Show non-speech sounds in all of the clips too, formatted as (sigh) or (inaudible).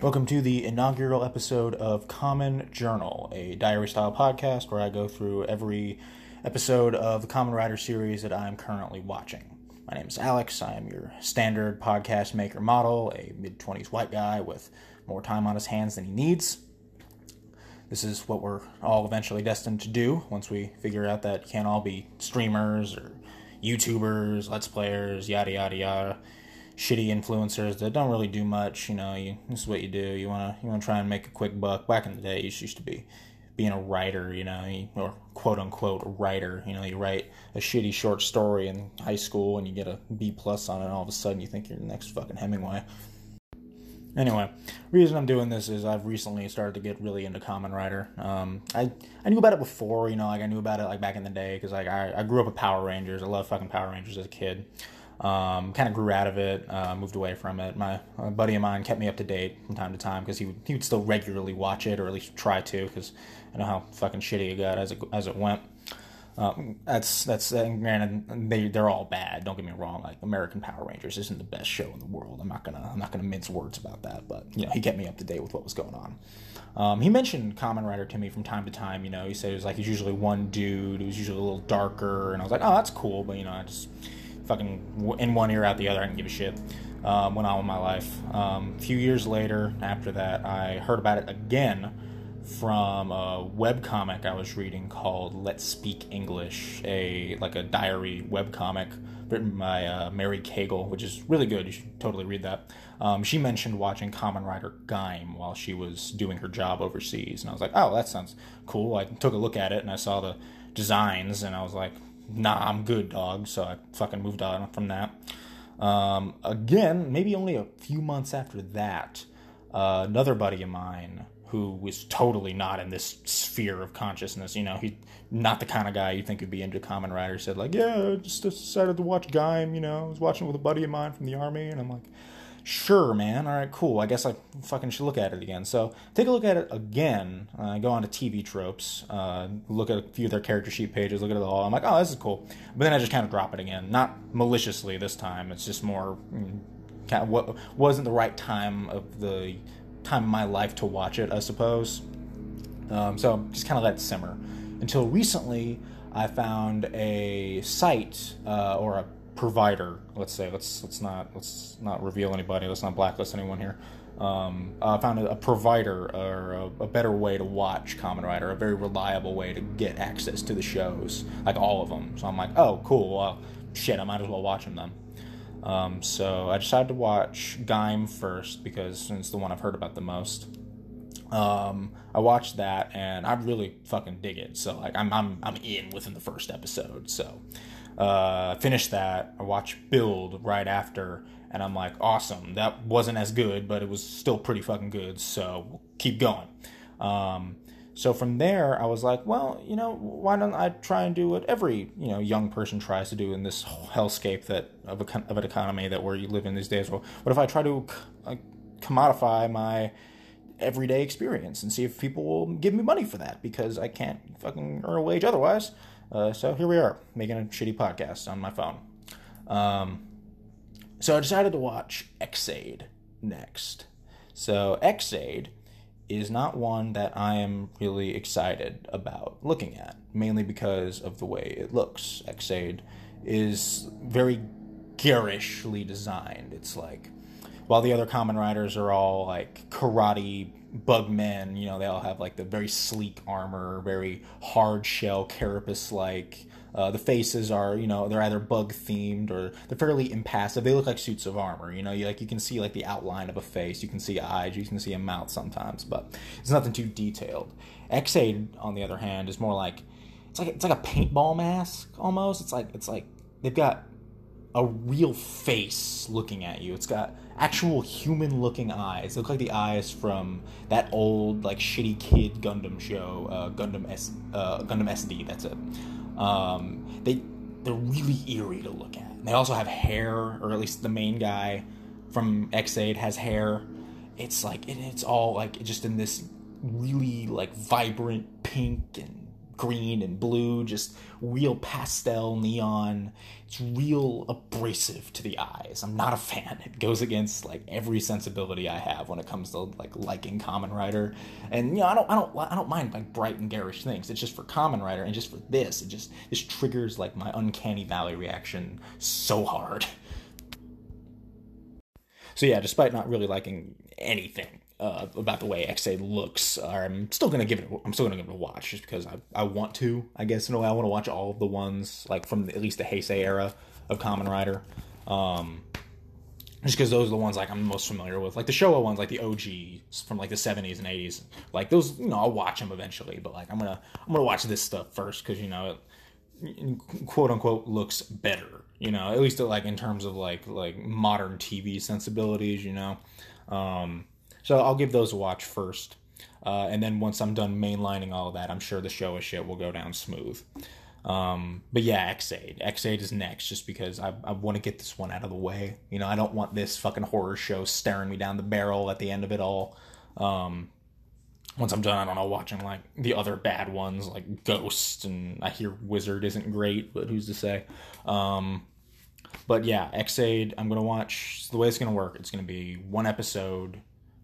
Welcome to the inaugural episode of Kamen Journal, a diary style podcast where I go through every episode of the Kamen Rider series that I am currently watching. My name is Alex. I am your standard podcast maker model, a mid 20s white guy with more time on his hands than he needs. This is what we're all eventually destined to do once we figure out that can't all be streamers or YouTubers, Let's Players, yada yada yada shitty influencers that don't really do much. You know, you, this is what you do. You wanna you wanna try and make a quick buck. Back in the day, you used to be being a writer. You know, or quote unquote writer. You know, you write a shitty short story in high school and you get a B plus on it. and All of a sudden, you think you're the next fucking Hemingway. Anyway, reason I'm doing this is I've recently started to get really into Kamen Rider. Um, I I knew about it before, you know, like I knew about it like back in the day because like I, I grew up with Power Rangers. I love fucking Power Rangers as a kid. Um, kind of grew out of it, uh, moved away from it. My buddy of mine kept me up to date from time to time because he would he would still regularly watch it or at least try to because I know how fucking shitty it got as it as it went. Um, that's that's uh, granted they they're all bad. Don't get me wrong. Like American Power Rangers isn't the best show in the world. I'm not gonna I'm not gonna mince words about that. But you know he kept me up to date with what was going on. Um, he mentioned Kamen Rider to me from time to time. You know he said it was like he's usually one dude who's usually a little darker, and I was like, oh that's cool. But you know I just fucking in one ear out the other. I didn't give a shit. Um, went on with my life. Um, a few years later, after that, I heard about it again from a web comic I was reading called Let's Speak English, a like a diary web comic written by uh, Mary Cagle, which is really good. You should totally read that. Um, she mentioned watching Kamen Rider Gaim while she was doing her job overseas, and I was like, "Oh, that sounds cool." I took a look at it and I saw the designs, and I was like, nah, I'm good, dog. So I fucking moved on from that. Um, again, maybe only a few months after that, uh, another buddy of mine who was totally not in this sphere of consciousness, you know, he not the kind of guy you think would be into Kamen Rider, said like, yeah, just decided to watch Gaim, you know, I was watching with a buddy of mine from the army, and I'm like, sure, man. All right, cool. I guess I fucking should look at it again. So take a look at it again. Uh, go on to TV Tropes, uh, look at a few of their character sheet pages, look at it all. I'm like, oh, this is cool. But then I just kind of drop it again. Not maliciously this time. It's just more kind of what wasn't the right time of the time of my life to watch it, I suppose. Um, so just kind of let it simmer. Until recently, I found a site uh, or a provider. Let's say let's let's not let's not reveal anybody. Let's not blacklist anyone here. Um, I found a, a provider or a, a, better way to watch Kamen Rider, a very reliable way to get access to the shows, like all of them. So I'm like, oh, cool. Well, shit, I might as well watch them then. Um, so I decided to watch Gaim first because it's the one I've heard about the most. Um, I watched that and I really fucking dig it. So like I'm I'm I'm in within the first episode. So uh, that. I watched Build right after, and I'm like, awesome. That wasn't as good, but it was still pretty fucking good. So keep going. Um, so from there, I was like, well, you know, why don't I try and do what every you know young person tries to do in this hellscape that of, a, of an economy that we live in these days? Well, what if I try to commodify my everyday experience and see if people will give me money for that because I can't fucking earn a wage otherwise. Uh, so here we are, making a shitty podcast on my phone. Um, so I decided to watch Ex-Aid next. So Ex-Aid is not one that I am really excited about looking at, mainly because of the way it looks. Ex-Aid is very garishly designed. It's like while the other Kamen Riders are all like karate bugmen, you know, they all have like the very sleek armor, very hard shell carapace like. Uh, the faces are, you know, they're either bug themed or they're fairly impassive. They look like suits of armor. You know, you like you can see like the outline of a face, you can see eyes, you can see a mouth sometimes, but it's nothing too detailed. Ex-Aid, on the other hand, is more like it's like it's like a paintball mask almost. It's like it's like they've got a real face looking at you. It's got actual human looking eyes. They look like the eyes from that old like shitty kid Gundam show, uh, Gundam S, uh, Gundam SD. That's it. Um, they they're really eerie to look at. They also have hair, or at least the main guy from Ex-Aid has hair. It's like it, it's all like just in this really like vibrant pink and green and blue, just real pastel neon. It's real abrasive to the eyes. I'm not a fan. It goes against like every sensibility I have when it comes to like liking Kamen Rider. And you know, I don't I don't I don't mind like bright and garish things. It's just for Kamen Rider and just for this, it just this triggers like my uncanny valley reaction so hard. So yeah, despite not really liking anything uh, about the way Ex-Aid looks, I'm still gonna give it. I'm still gonna give it a watch just because I, I want to. I guess in a way, I want to watch all of the ones like from the, at least the Heisei era of Kamen Rider. Um, just because those are the ones like I'm most familiar with, like the Showa ones, like the OGs from like the 70s and 80s. Like those, you know, I'll watch them eventually, but like I'm gonna I'm gonna watch this stuff first because you know it quote unquote looks better you know at least like in terms of like like modern tv sensibilities you know um so i'll give those a watch first. Uh, and then once i'm done mainlining all of that i'm sure the show Showa shit will go down smooth. Um but yeah Ex-Aid Ex-Aid is next just because i, I want to get this one out of the way. You know i don't want this fucking horror show staring me down the barrel at the end of it all. Um once I'm done, I don't know, watching like the other bad ones like Ghost and I hear Wizard isn't great, but who's to say? Um, but yeah, Ex-Aid, I'm gonna watch. The way it's gonna work, it's gonna be one episode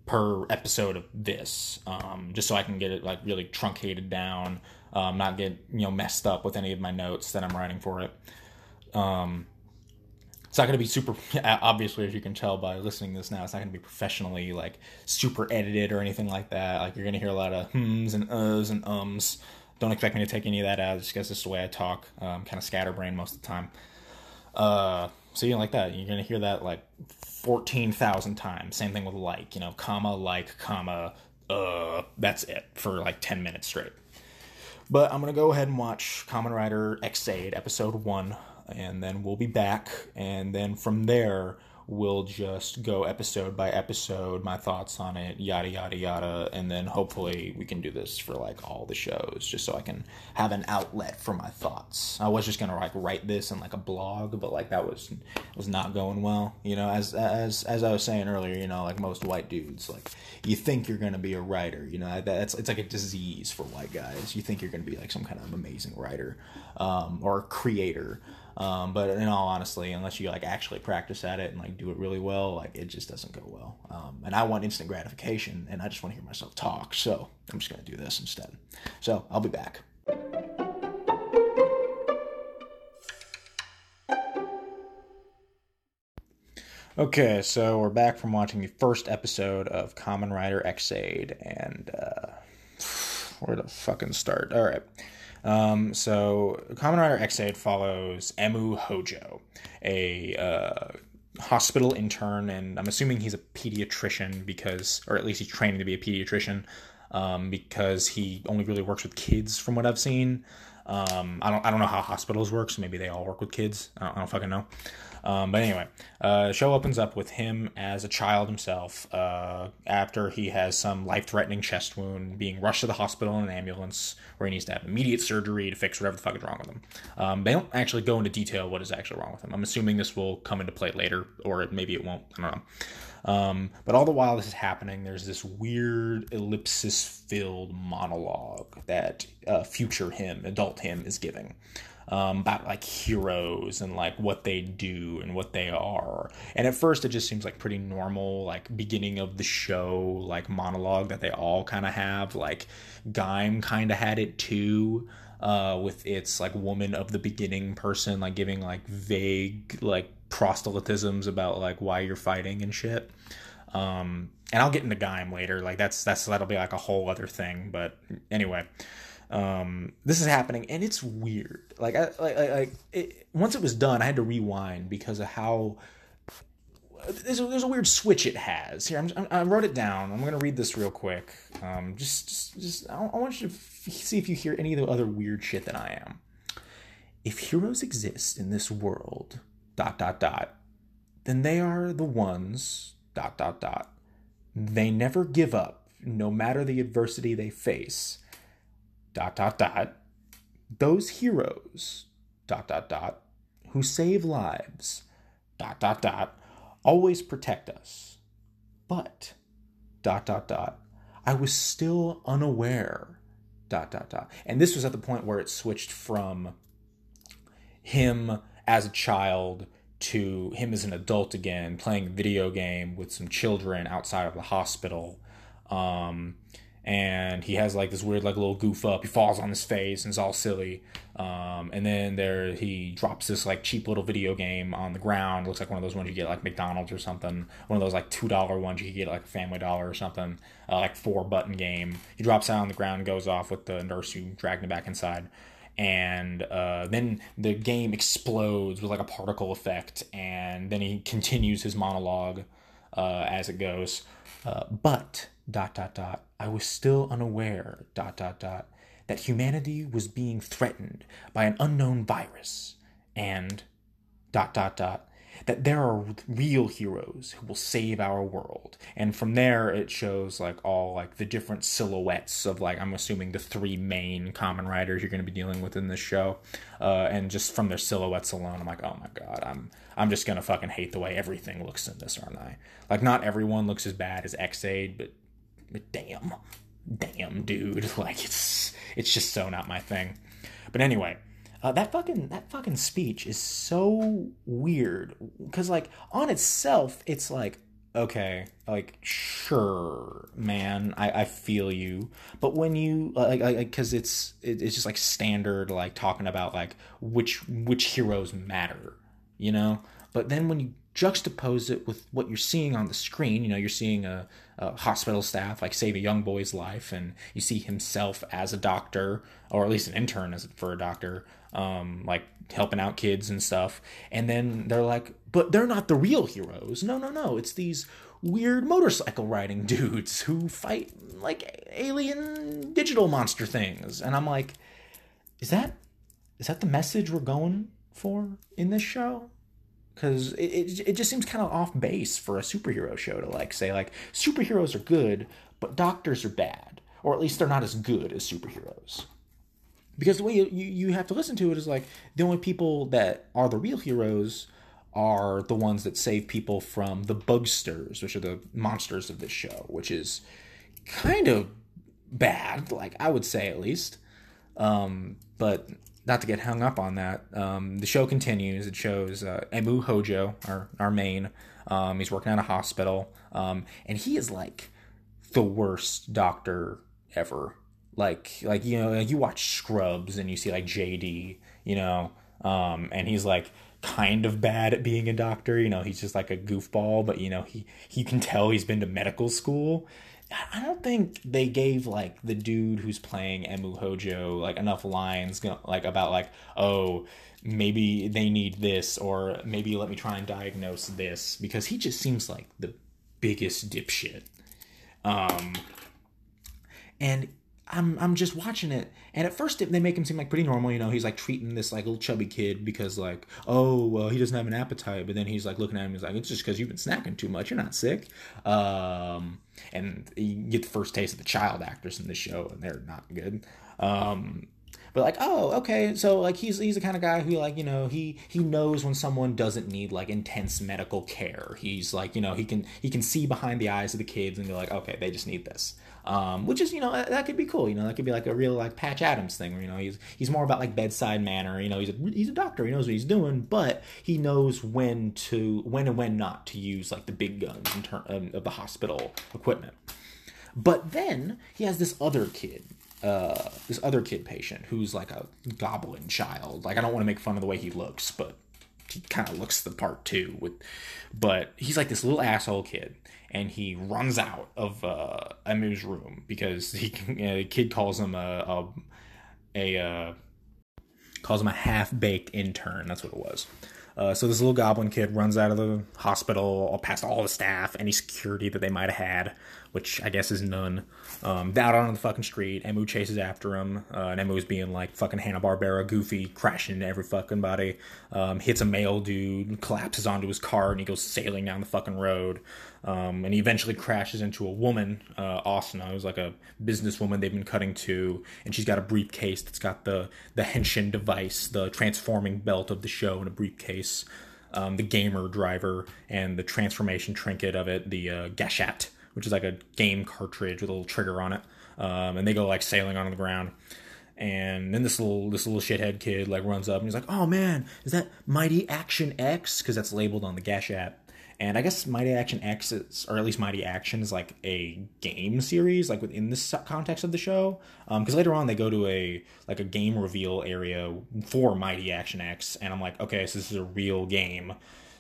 per episode of this, um, just so I can get it like really truncated down, um, not get you know messed up with any of my notes that I'm writing for it. Um, it's not going to be super (laughs) obviously as you can tell by listening to this now it's not going to be professionally like super edited or anything like that. Like you're going to hear a lot of hms and uhs and ums. Don't expect me to take any of that out. Just because this is the way i talk um, kind of scatterbrain most of the time. Uh, so you know, like that you're to hear that like 14,000 times same thing with like you know comma like comma uh that's it for like 10 minutes straight but i'm to go ahead and watch Kamen Rider Ex-Aid episode 1 and then we'll be back. And then from there, we'll just go episode by episode, my thoughts on it, yada, yada, yada. And then hopefully we can do this for like all the shows, just so I can have an outlet for my thoughts. I was just gonna like write this in like a blog, but like that was was not going well. You know, as as as I was saying earlier, you know, like most white dudes, like you think you're gonna be a writer. You know, that's it's like a disease for white guys. You think you're gonna be like some kind of amazing writer um, or creator. Um, but in all honesty, unless you like actually practice at it and like do it really well, like it just doesn't go well. Um, and I want instant gratification, and I just want to hear myself talk. So I'm just gonna do this instead. So I'll be back. Okay, so we're back from watching the first episode of Kamen Rider Ex-Aid, and uh, where to fucking start? All right. Um, so, Kamen Rider Ex-Aid follows Emu Hojo, a uh, hospital intern, and I'm assuming he's a pediatrician because, or at least he's training to be a pediatrician um, because he only really works with kids, from what I've seen. Um, I don't I don't know how hospitals work, so maybe they all work with kids. I don't, I don't fucking know. Um, but anyway, uh, show opens up with him as a child himself uh, after he has some life threatening chest wound, being rushed to the hospital in an ambulance where he needs to have immediate surgery to fix whatever the fuck is wrong with him. Um, they don't actually go into detail what is actually wrong with him. I'm assuming this will come into play later, or maybe it won't. I don't know. Um, but all the while this is happening, there's this weird ellipsis filled monologue that uh, future him, adult him, is giving um, about like heroes and like what they do and what they are. And at first, it just seems like pretty normal, like beginning of the show, like monologue that they all kind of have. Like Gaim kind of had it too. Uh, with its like woman of the beginning person like giving like vague like proselytisms about like why you're fighting and shit um and i'll get into Gaim later like that's that's that'll be like a whole other thing but anyway um, this is happening and it's weird. Like I like like it, once it was done, I had to rewind because of how there's a, there's a weird switch it has. Here, I'm, i wrote it down. I'm gonna read this real quick. Um, just just just I, I want you to f- see if you hear any of the other weird shit that I am. If heroes exist in this world, dot dot dot, then they are the ones dot dot dot. They never give up, no matter the adversity they face dot dot dot those heroes dot dot dot who save lives dot dot dot always protect us but dot dot dot i was still unaware dot dot dot. And this was at the point where it switched from him as a child to him as an adult again, playing a video game with some children outside of the hospital. Um, and he has like this weird like little goof up. He falls on his face and it's all silly. Um, and then there he drops this like cheap little video game on the ground. It looks like one of those ones you get like McDonald's or something. One of those like two dollar ones you get like a Family Dollar or something. Uh, like four button game. He drops out on the ground and goes off with the nurse who dragged him back inside. And uh, then the game explodes with like a particle effect, and then he continues his monologue uh, as it goes. Uh, but dot dot dot I was still unaware dot dot dot that humanity was being threatened by an unknown virus and dot dot dot that there are real heroes who will save our world. And from there it shows like all like the different silhouettes of like i'm assuming the three main Kamen Riders you're going to be dealing with in this show. Uh, and just from their silhouettes alone i'm like oh my god i'm i'm just to fucking hate the way everything looks in this aren't i? Like not everyone looks as bad as but, but damn. Damn dude. (laughs) Like it's it's just so not my thing. But anyway uh, that fucking that fucking speech is so weird. Because like on itself it's like okay like sure man i, I feel you. But when you like because it's it, it's just like standard like talking about like which which heroes matter you know? But then when you juxtapose it with what you're seeing on the screen you know you're seeing a, a hospital staff like save a young boy's life and you see himself as a doctor or at least an intern as for a doctor um, like helping out kids and stuff. And then they're like, but they're not the real heroes. No, no, no. It's these weird motorcycle riding (laughs) dudes who fight like alien digital monster things. And I'm like, is that is that the message we're going for in this show? Because it, it, it just seems kind of off base for a superhero show to like say like superheroes are good, but doctors are bad, or at least they're not as good as superheroes. Because the way you, you have to listen to it is like the only people that are the real heroes are the ones that save people from the bugsters which are the monsters of this show which is kind of bad like i would say at least. Um, but not to get hung up on that um, the show continues it shows uh, emu hojo our, our main um, he's working at a hospital um, and he is like the worst doctor ever like like you know you watch Scrubs and you see like JD, you know, um, and he's like kind of bad at being a doctor. You know, he's just like a goofball, but you know he he can tell he's been to medical school. I don't think they gave like the dude who's playing Emu Hojo like enough lines like about like oh maybe they need this or maybe let me try and diagnose this because he just seems like the biggest dipshit. Um, and I'm I'm just watching it, and at first they make him seem like pretty normal. You know, he's like treating this like little chubby kid because like, oh well, he doesn't have an appetite. But then he's like looking at him, and he's like, it's just because you've been snacking too much. You're not sick. Um, and you get the first taste of the child actors in the show, and they're not good. Um, but like oh okay so like he's he's the kind of guy who like you know he he knows when someone doesn't need like intense medical care he's like you know he can he can see behind the eyes of the kids and be like okay they just need this um, which is you know that could be cool. You know that could be like a real like Patch Adams thing. Where, you know he's he's more about like bedside manner. You know he's a, he's a doctor. He knows what he's doing, but he knows when to when and when not to use like the big guns in terms um, of the hospital equipment. But then he has this other kid uh, this other kid patient who's like a goblin child. Like I don't want to make fun of the way he looks, but kind of looks the part too. With, but he's like this little asshole kid, and he runs out of uh, Emu's room because he (laughs) uh, the kid calls him a a, a uh, calls him a half baked intern. That's what it was. Uh, so this little goblin kid runs out of the hospital past all the staff, any security that they might have had, which I guess is none. Um, out on the fucking street, Emu chases after him, uh, and Emu is being like fucking Hanna Barbera, goofy, crashing into every fucking body. Um, hits a male dude, collapses onto his car, and he goes sailing down the fucking road. Um, and he eventually crashes into a woman, uh, Asuna, who's like a businesswoman they've been cutting to, and she's got a briefcase that's got the the henshin device, the transforming belt of the show in a briefcase, um, the gamer driver, and the transformation trinket of it, the uh, Gashat, which is like a game cartridge with a little trigger on it. um, and they go like sailing on the ground. And then this little this little shithead kid like runs up and he's like, "Oh man, is that Mighty Action X?" Because that's labeled on the Gashat. And I guess Mighty Action X is, or at least Mighty Action is like a game series, like within this context of the show. Because um, later on they go to a like a game reveal area for Mighty Action X, and I'm like, okay, so this is a real game.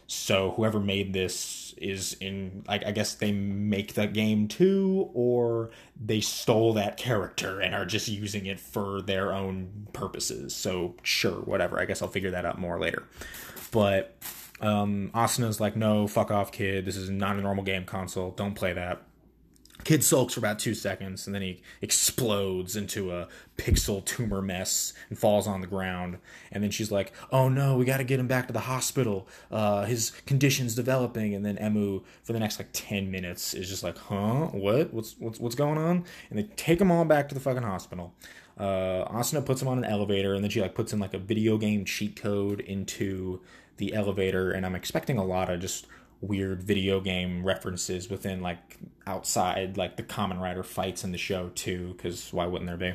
So whoever made this is in like I guess they make the game too, or they stole that character and are just using it for their own purposes. So sure, whatever. I guess I'll figure that out more later. But um, Asuna's like, no, fuck off, kid. This is not a normal game console. Don't play that. Kid sulks for about two seconds and then he explodes into a pixel tumor mess and falls on the ground. And then she's like, "Oh no, we got to get him back to the hospital. Uh, his condition's developing." And then Emu, for the next like ten minutes, is just like, "Huh? What? What's what's what's going on?" And they take him all back to the fucking hospital. Uh, Asuna puts him on an elevator, and then she like puts in like a video game cheat code into the elevator. And I'm expecting a lot of just weird video game references within like outside like the Kamen Rider fights in the show too because why wouldn't there be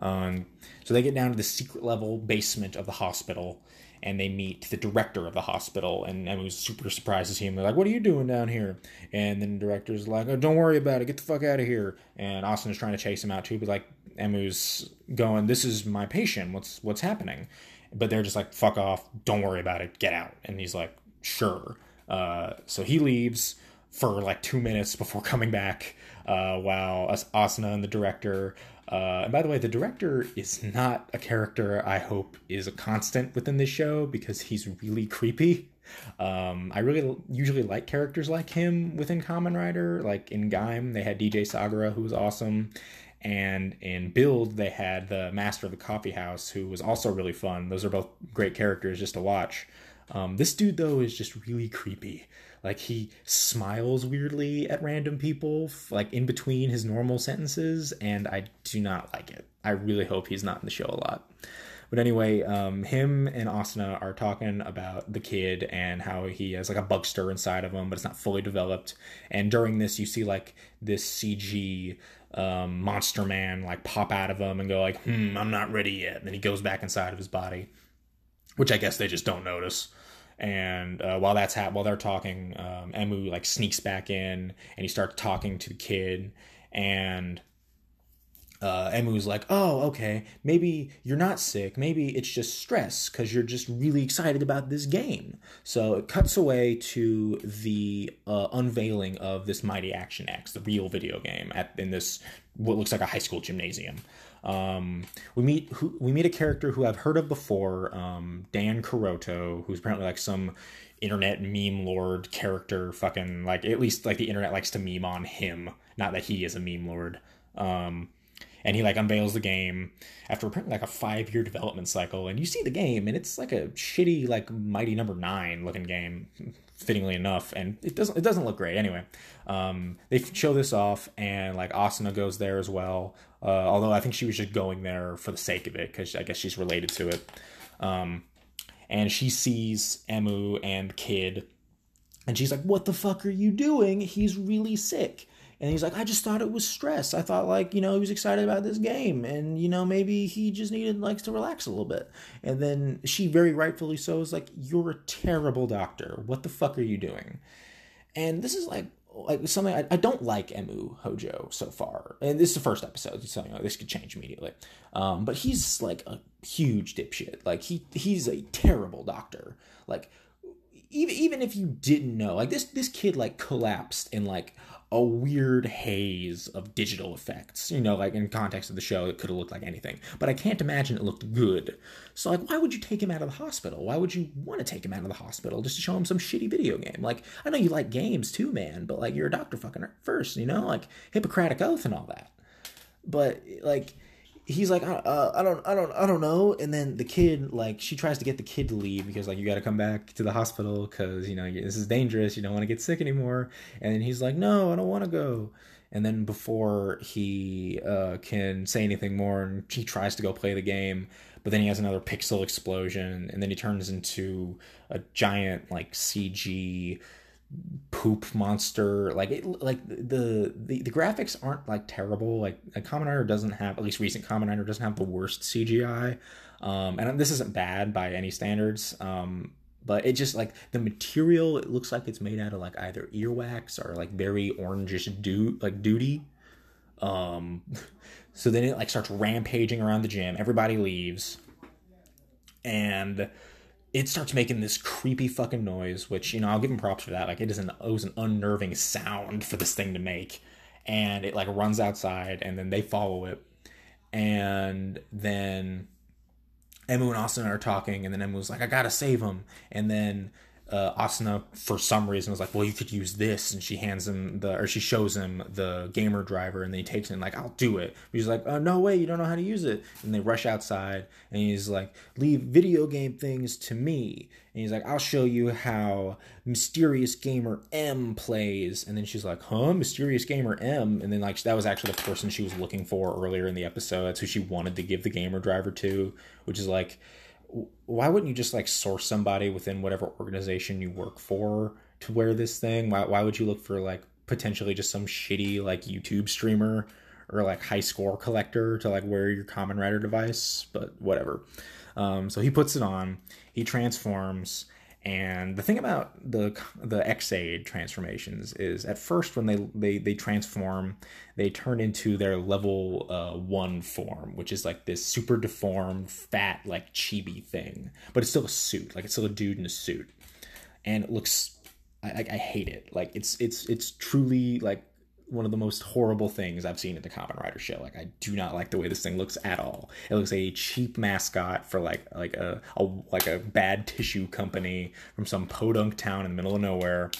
um, so they get down to the secret level basement of the hospital and they meet the director of the hospital and Emu's super surprised to see him. They're like, "What are you doing down here?" And then the director's like, oh, "Don't worry about it. Get the fuck out of here." And Asuna is trying to chase him out too, but like Emu's going, "This is my patient. What's what's happening?" But they're just like, "Fuck off. Don't worry about it. Get out." And he's like, "Sure." Uh, so he leaves for like two minutes before (laughs) coming back uh, while Asuna and the director. Uh, and by the way, the director is not a character I hope is a constant within this show because he's really creepy. Um, I really usually like characters like him within Kamen Rider. Like in Gaim, they had DJ Sagara, who was awesome. And in Build, they had the Master of the Coffee House, who was also really fun. Those are both great characters just to watch. Um, this dude though is just really creepy. Like he smiles weirdly at random people, like in between his normal sentences, and I do not like it. I really hope he's not in the show a lot. But anyway, um, him and Asuna are talking about the kid and how he has like a bugster inside of him, but it's not fully developed. And during this, you see like this CG um, monster man like pop out of him and go like, "Hmm, I'm not ready yet." And then he goes back inside of his body, which I guess they just don't notice and uh, while that's hap- while they're talking, um, Emu like sneaks back in and he starts talking to the kid, and uh, Emu's like, "Oh, okay, maybe you're not sick. Maybe it's just stress because you're just really excited about this game." So it cuts away to the uh, unveiling of this Mighty Action X, the real video game, at in this what looks like a high school gymnasium. Um, we meet who, we meet a character who I've heard of before, um, Dan Kuroto, who's apparently like some internet meme lord character. Fucking like at least like the internet likes to meme on him. Not that he is a meme lord. Um, and he like unveils the game after apparently like a five year development cycle and you see the game and it's like a shitty like mighty number nine looking game fittingly enough and it doesn't it doesn't look great. Anyway um, they show this off and like asuna goes there as well uh, although i think she was just going there for the sake of it because i guess she's related to it. Um, and she sees emu and kid and she's like what the fuck are you doing? He's really sick and he's like, I just thought it was stress. I thought like, you know, he was excited about this game and, you know, maybe he just needed like to relax a little bit. And then she very rightfully so is like, You're a terrible doctor. What the fuck are you doing? And this is like like something I, I don't like Emu Hojo so far. And this is the first episode, so you know, this could change immediately. Um, but he's like a huge dipshit. Like he he's a terrible doctor. Like even even if you didn't know, like this this kid like collapsed in like a weird haze of digital effects. You know, like in context of the show, it could have looked like anything. But I can't imagine it looked good. So, like, why would you take him out of the hospital? Why would you want to take him out of the hospital just to show him some shitty video game? Like, I know you like games too, man, but like, you're a doctor fucking first, you know, like Hippocratic Oath and all that. But, like, he's like, uh, I don't, I don't, I don't know. And then the kid, like, she tries to get the kid to leave because, like, you got to come back to the hospital because you know this is dangerous. You don't want to get sick anymore. And he's like, No, I don't want to go. And then before he uh, can say anything more, and he tries to go play the game, but then he has another pixel explosion, and then he turns into a giant like CG poop monster like it like the, the the graphics aren't like terrible. Like a Kamen Rider doesn't have at least recent Kamen Rider doesn't have the worst cgi um and this isn't bad by any standards um but it just like the material it looks like it's made out of like either earwax or like very orangish do like duty. Um (laughs) so then it like starts rampaging around the gym. Everybody leaves. And it starts making this creepy fucking noise, which you know I'll give him props for that. Like it is an it was an unnerving sound for this thing to make, and it like runs outside, and then they follow it, and then Emu and Asuna are talking, and then Emu's like, "I gotta save him," and then uh, Asuna for some reason was like, "Well, you could use this," and she hands him the or she shows him the gamer driver, and then he takes it and like, "I'll do it." But he's like, "Oh no way, you don't know how to use it," and they rush outside, and he's like, "Leave video game things to me," and he's like, "I'll show you how Mysterious Gamer M plays," and then she's like, "Huh, Mysterious Gamer M," and then like that was actually the person she was looking for earlier in the episode. That's who she wanted to give the gamer driver to, which is like why wouldn't you just like source somebody within whatever organization you work for to wear this thing? Why, why would you look for like potentially just some shitty like YouTube streamer or like high score collector to like wear your Kamen Rider device? But whatever. Um, so he puts it on, he transforms, and the thing about the the Ex-Aid transformations is at first when they they they transform, they turn into their level uh, one form, which is like this super deformed, fat, like chibi thing. But it's still a suit, like it's still a dude in a suit, and it looks. I, I hate it. Like it's it's it's truly like one of the most horrible things I've seen at the Kamen Rider show. Like I do not like the way this thing looks at all. It looks like a cheap mascot for like like a, a like a bad tissue company from some podunk town in the middle of nowhere,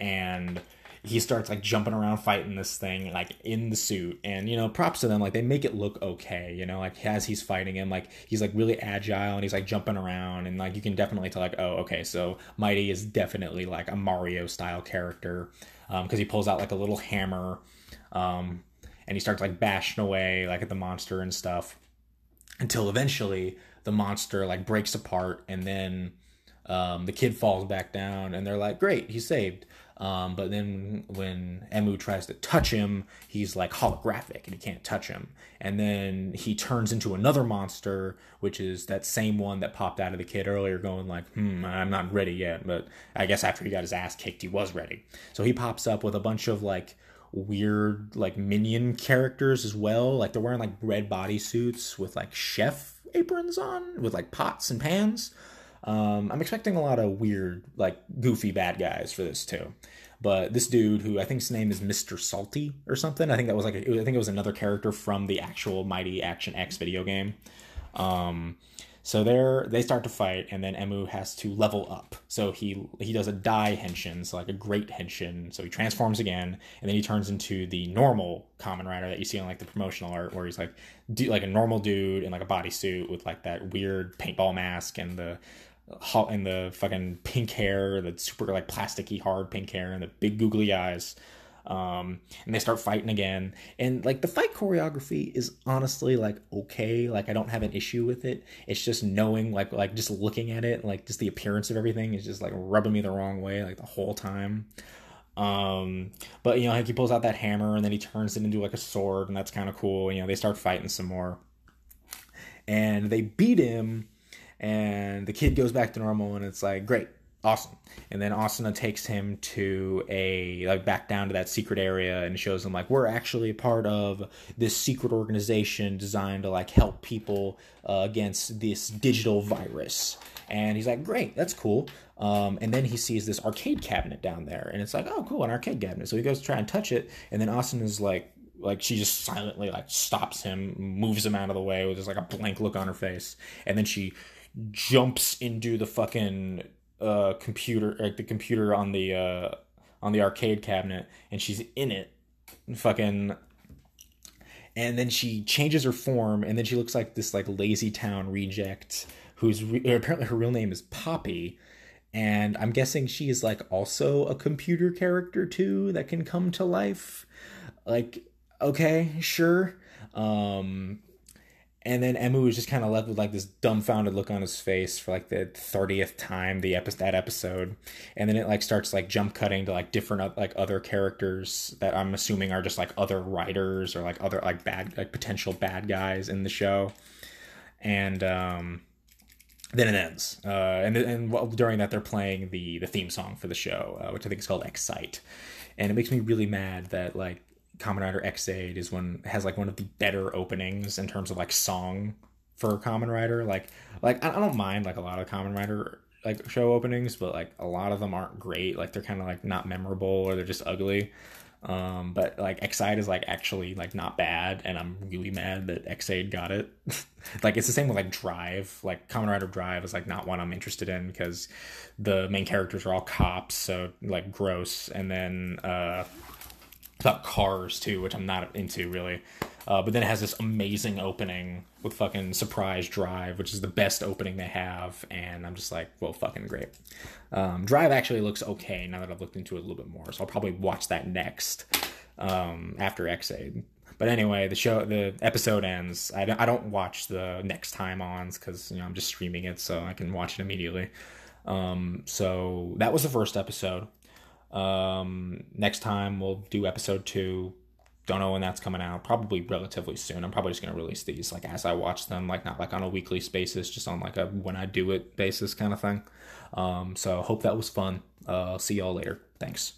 and he starts like jumping around fighting this thing like in the suit. And you know props to them. Like they make it look okay you know? Like as he's fighting him like he's like really agile and he's like jumping around. And like you can definitely tell like oh okay so mighty is definitely like a mario style character because um, he pulls out like a little hammer um, and he starts like bashing away like at the monster and stuff until eventually the monster like breaks apart and then um, the kid falls back down and they're like great he's saved um, but then when Emu tries to touch him, he's like holographic and he can't touch him. And then he turns into another monster, which is that same one that popped out of the kid earlier, going like, "Hmm, I'm not ready yet." But I guess after he got his ass kicked, he was ready. So he pops up with a bunch of like weird like minion characters as well. Like they're wearing like red bodysuits with like chef aprons on, with like pots and pans. Um, I'm expecting a lot of weird, like goofy bad guys for this too. But this dude, who I think his name is Mr. Salty or something, I think that was like a, I think it was another character from the actual Mighty Action X video game. Um, so there they start to fight, and then Emu has to level up. So he he does a dai henshin, so like a great henshin. So he transforms again, and then he turns into the normal Kamen Rider that you see on like the promotional art, where he's like do, like a normal dude in like a bodysuit with like that weird paintball mask and the and the fucking pink hair, the super like plasticky hard pink hair, and the big googly eyes. Um, and they start fighting again, and like the fight choreography is honestly like okay. Like I don't have an issue with it. It's just knowing like like just looking at it, like just the appearance of everything is just like rubbing me the wrong way like the whole time. Um, but you know, like he pulls out that hammer and then he turns it into like a sword, and that's kind of cool. You know, they start fighting some more, and they beat him and the kid goes back to normal and it's like great awesome. And then asuna takes him to a like back down to that secret area and shows him like we're actually a part of this secret organization designed to like help people uh, against this digital virus. And he's like great that's cool. Um, and then he sees this arcade cabinet down there and it's like oh cool an arcade cabinet. So he goes to try and touch it and then asuna is like like she just silently like stops him moves him out of the way with just like a blank look on her face. And then she jumps into the fucking uh, computer, like the computer on the uh, on the arcade cabinet, and she's in it, fucking. And then she changes her form, and then she looks like this like lazy town reject, who's re- apparently her real name is Poppy, and I'm guessing she is like also a computer character too that can come to life. Like, okay, sure. Um, and then Emu is just kind of left with like this dumbfounded look on his face for like the 30th time the episode that episode. And then it like starts like jump cutting to like different like other characters that i'm assuming are just like other writers or like other like bad like potential bad guys in the show. And um then it ends. Uh and and during that they're playing the the theme song for the show uh, which i think is called excite. And it makes me really mad that like Kamen Rider Ex-Aid is one has like one of the better openings in terms of like song for Kamen Rider. Like like I, don't mind like a lot of Kamen Rider like show openings, but like a lot of them aren't great. Like they're kind of like not memorable or they're just ugly. Um, but like Excite is like actually like not bad, and I'm really mad that Ex-Aid got it. (laughs) like it's the same with like Drive. Like Kamen Rider Drive is like not one I'm interested in because the main characters are all cops, so like gross. And then uh, about cars too, which I'm not into really. Uh, but then it has this amazing opening with fucking Surprise Drive, which is the best opening they have, and I'm just like, well, fucking great. Um, Drive actually looks okay now that I've looked into it a little bit more, so I'll probably watch that next um, after Ex-Aid. But anyway, the show, the episode ends. I don't, I don't watch the next time ons because you know I'm just streaming it, so I can watch it immediately. Um, so that was the first episode. Um, next time we'll do episode two. Don't know when that's coming out. Probably relatively soon. I'm probably just gonna release these like as I watch them, like not like on a weekly basis, just on like a when I do it basis kind of thing. Um, so hope that was fun. Uh, see y'all later. Thanks.